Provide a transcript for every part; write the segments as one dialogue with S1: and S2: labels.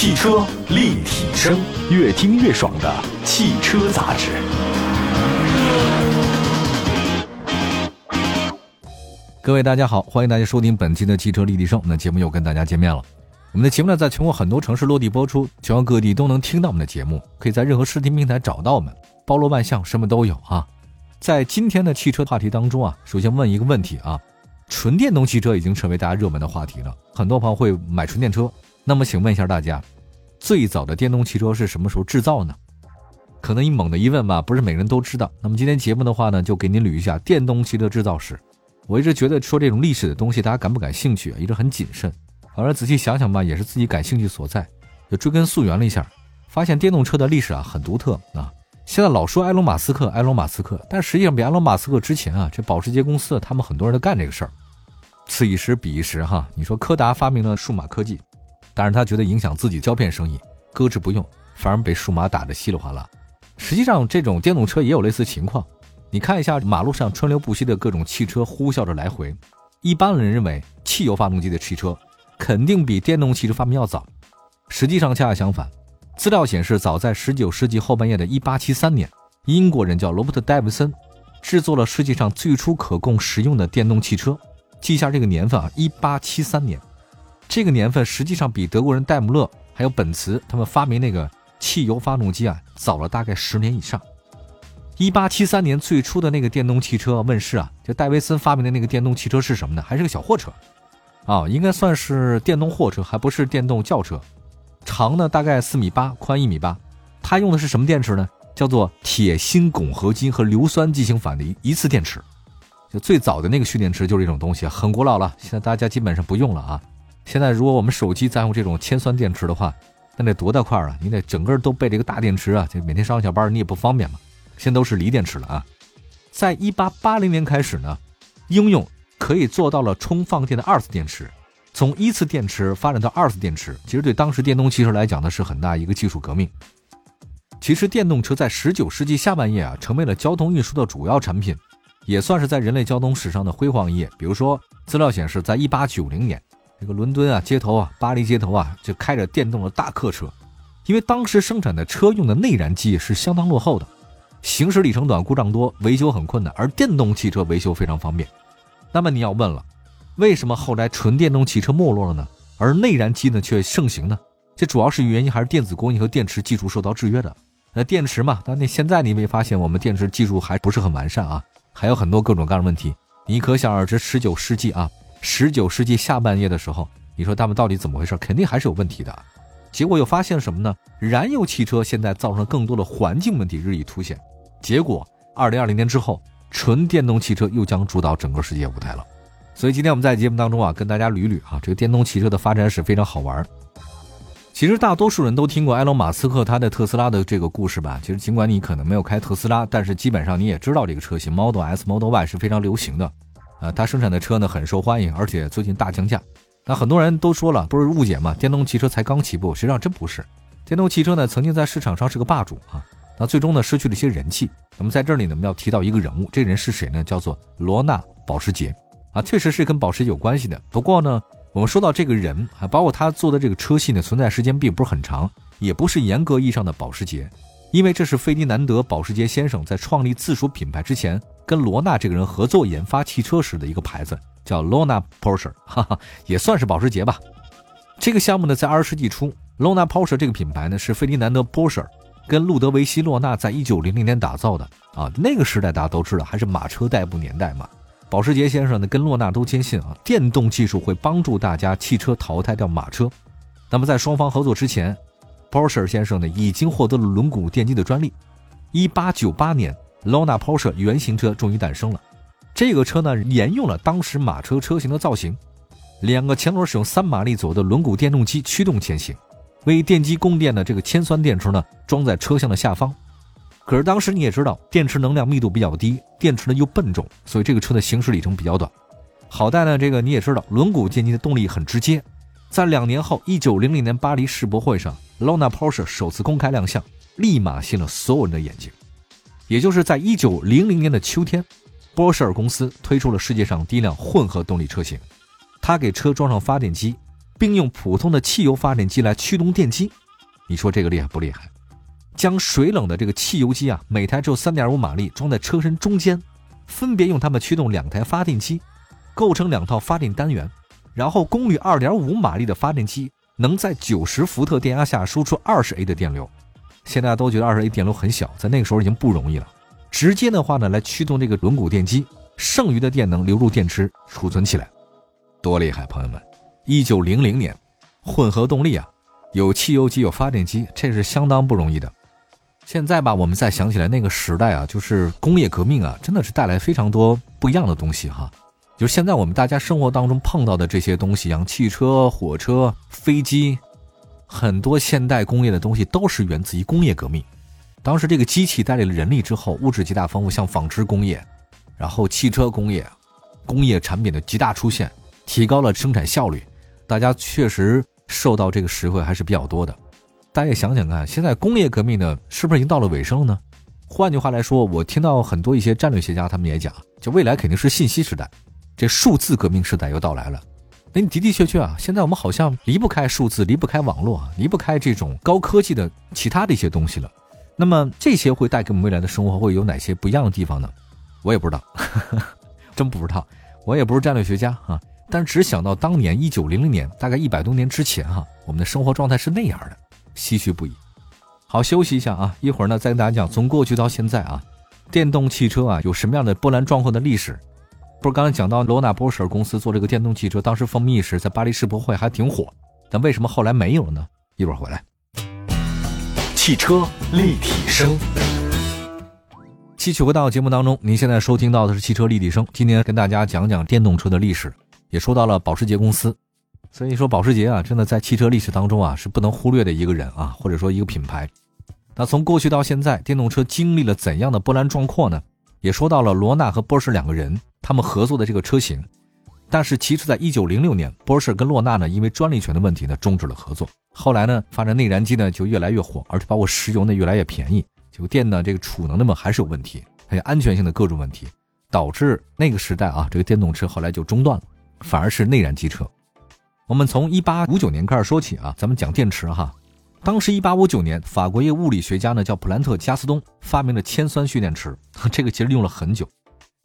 S1: 汽车立体声，越听越爽的汽车杂志。
S2: 各位大家好，欢迎大家收听本期的汽车立体声。那节目又跟大家见面了。我们的节目呢，在全国很多城市落地播出，全国各地都能听到我们的节目，可以在任何视听平台找到我们，包罗万象，什么都有啊。在今天的汽车话题当中啊，首先问一个问题啊，纯电动汽车已经成为大家热门的话题了，很多朋友会买纯电车。那么，请问一下大家，最早的电动汽车是什么时候制造呢？可能你猛的一问吧，不是每个人都知道。那么今天节目的话呢，就给您捋一下电动汽车制造史。我一直觉得说这种历史的东西，大家感不感兴趣啊？一直很谨慎。后来仔细想想吧，也是自己感兴趣所在，就追根溯源了一下，发现电动车的历史啊很独特啊。现在老说埃隆·马斯克，埃隆·马斯克，但实际上比埃隆·马斯克之前啊，这保时捷公司他们很多人都干这个事儿。此一时彼一时哈，你说柯达发明了数码科技，但是他觉得影响自己胶片生意，搁置不用，反而被数码打得稀里哗啦。实际上，这种电动车也有类似情况。你看一下马路上川流不息的各种汽车呼啸着来回，一般人认为汽油发动机的汽车肯定比电动汽车发明要早，实际上恰恰相反。资料显示，早在19世纪后半叶的1873年，英国人叫罗伯特·戴维森，制作了世界上最初可供使用的电动汽车。记一下这个年份啊，1873年，这个年份实际上比德国人戴姆勒还有本茨他们发明那个汽油发动机啊早了大概十年以上。一八七三年最初的那个电动汽车问世啊，就戴维森发明的那个电动汽车是什么呢？还是个小货车，啊，应该算是电动货车，还不是电动轿车。长呢大概四米八，宽一米八。它用的是什么电池呢？叫做铁锌汞合金和硫酸进行反的一一次电池。就最早的那个蓄电池就是这种东西，很古老了，现在大家基本上不用了啊。现在如果我们手机再用这种铅酸电池的话，那得多大块啊？你得整个都备这个大电池啊，就每天上下班你也不方便嘛。现在都是锂电池了啊。在一八八零年开始呢，应用可以做到了充放电的二次电池。从一次电池发展到二次电池，其实对当时电动汽车来讲呢是很大一个技术革命。其实电动车在十九世纪下半叶啊，成为了交通运输的主要产品，也算是在人类交通史上的辉煌一页。比如说，资料显示，在一八九零年，这个伦敦啊街头啊，巴黎街头啊，就开着电动的大客车，因为当时生产的车用的内燃机是相当落后的，行驶里程短，故障多，维修很困难，而电动汽车维修非常方便。那么你要问了。为什么后来纯电动汽车没落了呢？而内燃机呢却盛行呢？这主要是原因还是电子工艺和电池技术受到制约的。那电池嘛，但那现在你没发现我们电池技术还不是很完善啊？还有很多各种各样的问题。你可想而知，十九世纪啊，十九世纪下半叶的时候，你说他们到底怎么回事？肯定还是有问题的。结果又发现什么呢？燃油汽车现在造成更多的环境问题日益凸显。结果，二零二零年之后，纯电动汽车又将主导整个世界舞台了。所以今天我们在节目当中啊，跟大家捋捋啊，这个电动汽车的发展史非常好玩。其实大多数人都听过埃隆·马斯克他的特斯拉的这个故事吧？其实尽管你可能没有开特斯拉，但是基本上你也知道这个车型 Model S、Model Y 是非常流行的。啊，它生产的车呢很受欢迎，而且最近大降价。那很多人都说了，不是误解嘛，电动汽车才刚起步。实际上真不是，电动汽车呢曾经在市场上是个霸主啊，那最终呢失去了一些人气。那么在这里呢，我们要提到一个人物，这人是谁呢？叫做罗纳·保时捷。啊，确实是跟保时捷有关系的。不过呢，我们说到这个人啊，包括他做的这个车系呢，存在时间并不是很长，也不是严格意义上的保时捷，因为这是费迪南德·保时捷先生在创立自主品牌之前，跟罗纳这个人合作研发汽车时的一个牌子，叫 Lona Porsche，哈哈，也算是保时捷吧。这个项目呢，在二十世纪初，Lona Porsche 这个品牌呢，是费迪南德·波舍跟路德维希·洛纳在一九零零年打造的啊。那个时代大家都知道，还是马车代步年代嘛。保时捷先生呢，跟洛纳都坚信啊，电动技术会帮助大家汽车淘汰掉马车。那么在双方合作之前，Porsche 先生呢已经获得了轮毂电机的专利。一八九八年，Lona Porsche 原型车终于诞生了。这个车呢沿用了当时马车车型的造型，两个前轮使用三马力左右的轮毂电动机驱动前行，为电机供电的这个铅酸电池呢装在车厢的下方。可是当时你也知道，电池能量密度比较低，电池呢又笨重，所以这个车的行驶里程比较短。好在呢，这个你也知道，轮毂电机的动力很直接。在两年后，一九零零年巴黎世博会上，Lona Porsche 首次公开亮相，立马吸引了所有人的眼睛。也就是在一九零零年的秋天，波舍尔公司推出了世界上第一辆混合动力车型。它给车装上发电机，并用普通的汽油发电机来驱动电机。你说这个厉害不厉害？将水冷的这个汽油机啊，每台只有三点五马力，装在车身中间，分别用它们驱动两台发电机，构成两套发电单元。然后功率二点五马力的发电机能在九十伏特电压下输出二十 A 的电流。现在都觉得二十 A 电流很小，在那个时候已经不容易了。直接的话呢，来驱动这个轮毂电机，剩余的电能流入电池储存起来，多厉害，朋友们！一九零零年，混合动力啊，有汽油机有发电机，这是相当不容易的。现在吧，我们再想起来那个时代啊，就是工业革命啊，真的是带来非常多不一样的东西哈。就是现在我们大家生活当中碰到的这些东西，像汽车、火车、飞机，很多现代工业的东西都是源自于工业革命。当时这个机器带来了人力之后，物质极大丰富，像纺织工业，然后汽车工业，工业产品的极大出现，提高了生产效率，大家确实受到这个实惠还是比较多的。大家想想看，现在工业革命呢，是不是已经到了尾声了呢？换句话来说，我听到很多一些战略学家他们也讲，就未来肯定是信息时代，这数字革命时代又到来了。那的的确确啊，现在我们好像离不开数字，离不开网络，离不开这种高科技的其他的一些东西了。那么这些会带给我们未来的生活会有哪些不一样的地方呢？我也不知道，真不知道。我也不是战略学家啊，但只想到当年一九零零年，大概一百多年之前哈，我们的生活状态是那样的，唏嘘不已。好，休息一下啊，一会儿呢再跟大家讲从过去到现在啊，电动汽车啊有什么样的波澜壮阔的历史。不是刚才讲到罗纳波什尔公司做这个电动汽车，当时风靡一时，在巴黎世博会还挺火，但为什么后来没有了呢？一会儿回来。
S1: 汽车立体声，
S2: 七曲回到节目当中。您现在收听到的是汽车立体声。今天跟大家讲讲电动车的历史，也说到了保时捷公司。所以说，保时捷啊，真的在汽车历史当中啊，是不能忽略的一个人啊，或者说一个品牌。那从过去到现在，电动车经历了怎样的波澜壮阔呢？也说到了罗纳和波士两个人他们合作的这个车型。但是，其实，在一九零六年，波士跟洛纳呢，因为专利权的问题呢，终止了合作。后来呢，发展内燃机呢就越来越火，而且包括石油呢越来越便宜，就电呢这个储能的嘛还是有问题，还有安全性的各种问题，导致那个时代啊这个电动车后来就中断了，反而是内燃机车。我们从一八五九年开始说起啊，咱们讲电池哈。当时一八五九年，法国一个物理学家呢叫普兰特加斯东发明了铅酸蓄电池，这个其实用了很久。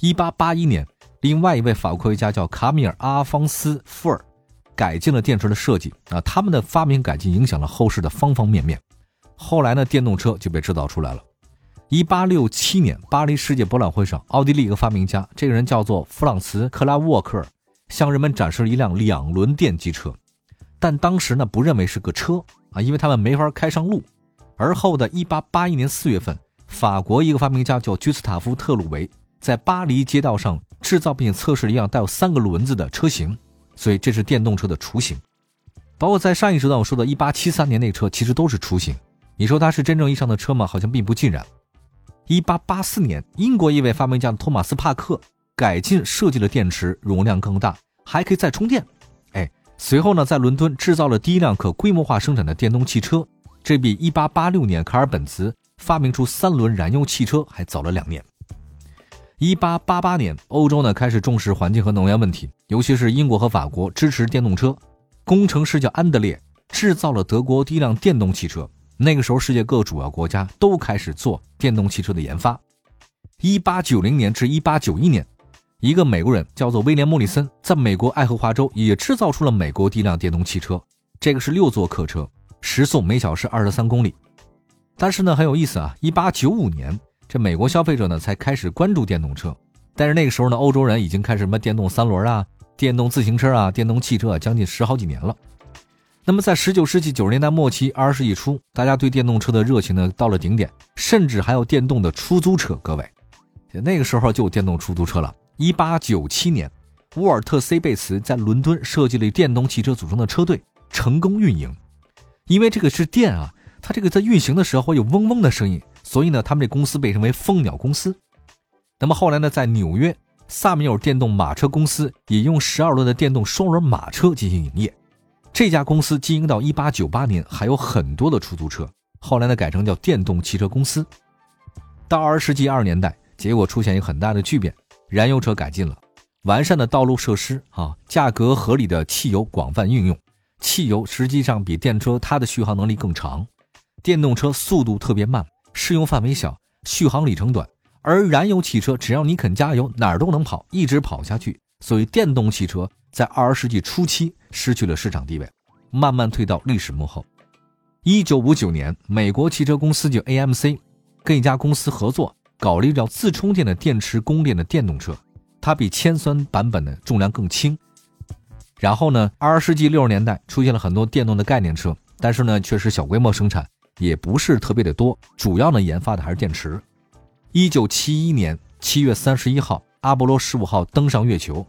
S2: 一八八一年，另外一位法国科学家叫卡米尔阿方斯富尔。改进了电池的设计啊，他们的发明改进影响了后世的方方面面。后来呢，电动车就被制造出来了。一八六七年，巴黎世界博览会上，奥地利一个发明家，这个人叫做弗朗茨·克拉沃克尔，向人们展示了一辆两轮电机车。但当时呢，不认为是个车啊，因为他们没法开上路。而后的一八八一年四月份，法国一个发明家叫居斯塔夫·特鲁维，在巴黎街道上制造并测试了一辆带有三个轮子的车型。所以这是电动车的雏形，包括在上一时段我说的1873年那车，其实都是雏形。你说它是真正意义上的车吗？好像并不尽然。1884年，英国一位发明家托马斯·帕克改进设计了电池，容量更大，还可以再充电。随后呢，在伦敦制造了第一辆可规模化生产的电动汽车，这比1886年卡尔本茨发明出三轮燃油汽车还早了两年。一八八八年，欧洲呢开始重视环境和能源问题，尤其是英国和法国支持电动车。工程师叫安德烈，制造了德国第一辆电动汽车。那个时候，世界各主要国家都开始做电动汽车的研发。一八九零年至一八九一年，一个美国人叫做威廉·莫里森，在美国爱荷华州也制造出了美国第一辆电动汽车。这个是六座客车，时速每小时二十三公里。但是呢，很有意思啊，一八九五年。这美国消费者呢才开始关注电动车，但是那个时候呢，欧洲人已经开始什么电动三轮啊、电动自行车啊、电动汽车啊，将近十好几年了。那么在十九世纪九十年代末期、二十世纪初，大家对电动车的热情呢到了顶点，甚至还有电动的出租车。各位，那个时候就有电动出租车了。一八九七年，沃尔特 ·C· 贝茨在伦敦设计了电动汽车组成的车队，成功运营。因为这个是电啊，它这个在运行的时候会有嗡嗡的声音。所以呢，他们这公司被称为“蜂鸟公司”。那么后来呢，在纽约，萨米尔电动马车公司也用十二轮的电动双轮马车进行营业。这家公司经营到一八九八年，还有很多的出租车。后来呢，改成叫电动汽车公司。到二十世纪二十年代，结果出现一个很大的巨变：燃油车改进了，完善的道路设施啊，价格合理的汽油广泛运用，汽油实际上比电车它的续航能力更长，电动车速度特别慢，适用范围小，续航里程短。而燃油汽车只要你肯加油，哪儿都能跑，一直跑下去。所以电动汽车在二十世纪初期失去了市场地位，慢慢退到历史幕后。一九五九年，美国汽车公司就 AMC 跟一家公司合作，搞了一叫自充电的电池供电的电动车，它比铅酸版本的重量更轻。然后呢，二十世纪六十年代出现了很多电动的概念车，但是呢，确实小规模生产，也不是特别的多，主要呢研发的还是电池。一九七一年七月三十一号，阿波罗十五号登上月球，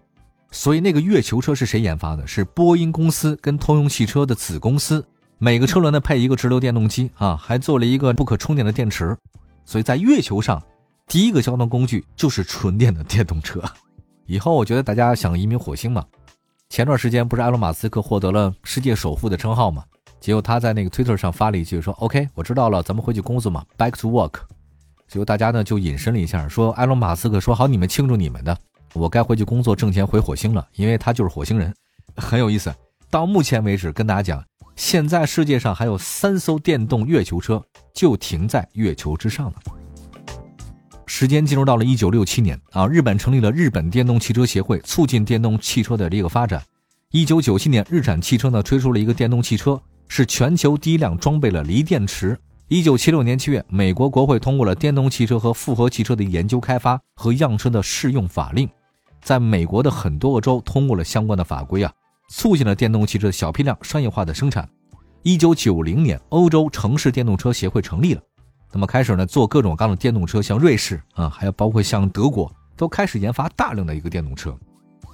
S2: 所以那个月球车是谁研发的？是波音公司跟通用汽车的子公司。每个车轮呢配一个直流电动机啊，还做了一个不可充电的电池。所以在月球上，第一个交通工具就是纯电的电动车。以后我觉得大家想移民火星嘛？前段时间不是埃隆·马斯克获得了世界首富的称号嘛？结果他在那个 Twitter 上发了一句说：“OK，我知道了，咱们回去工作嘛，Back to work。”结果大家呢就引申了一下，说埃隆·马斯克说好，你们庆祝你们的，我该回去工作挣钱回火星了，因为他就是火星人，很有意思。到目前为止，跟大家讲，现在世界上还有三艘电动月球车就停在月球之上了。时间进入到了一九六七年啊，日本成立了日本电动汽车协会，促进电动汽车的这个发展。一九九七年，日产汽车呢推出了一个电动汽车，是全球第一辆装备了锂电池。一九七六年七月，美国国会通过了电动汽车和复合汽车的研究开发和样车的适用法令，在美国的很多个州通过了相关的法规啊，促进了电动汽车小批量商业化的生产。一九九零年，欧洲城市电动车协会成立了，那么开始呢做各种各样的电动车，像瑞士啊，还有包括像德国，都开始研发大量的一个电动车。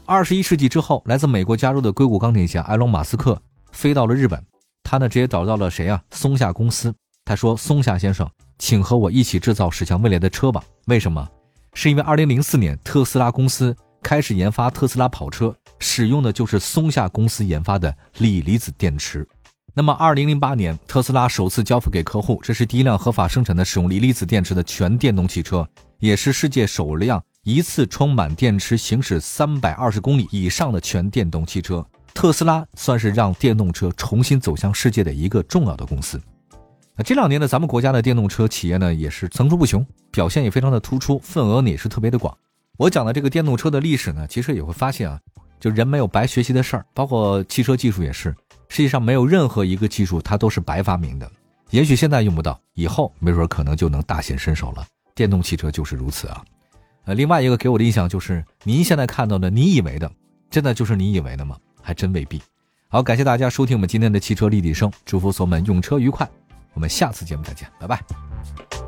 S2: 二十一世纪之后，来自美国加州的硅谷钢铁侠埃隆·马斯克飞到了日本，他呢直接找到了谁啊？松下公司。他说：“松下先生，请和我一起制造驶向未来的车吧。为什么？是因为2004年特斯拉公司开始研发特斯拉跑车，使用的就是松下公司研发的锂离子电池。那么2008年特斯拉首次交付给客户，这是第一辆合法生产的使用锂离子电池的全电动汽车，也是世界首辆一次充满电池行驶320公里以上的全电动汽车。特斯拉算是让电动车重新走向世界的一个重要的公司。”那这两年呢，咱们国家的电动车企业呢也是层出不穷，表现也非常的突出，份额呢也是特别的广。我讲的这个电动车的历史呢，其实也会发现啊，就人没有白学习的事儿，包括汽车技术也是，实际上没有任何一个技术它都是白发明的。也许现在用不到，以后没准可能就能大显身手了。电动汽车就是如此啊。呃，另外一个给我的印象就是，您现在看到的，你以为的，真的就是你以为的吗？还真未必。好，感谢大家收听我们今天的汽车立体声，祝福所有们用车愉快。我们下次节目再见，拜拜。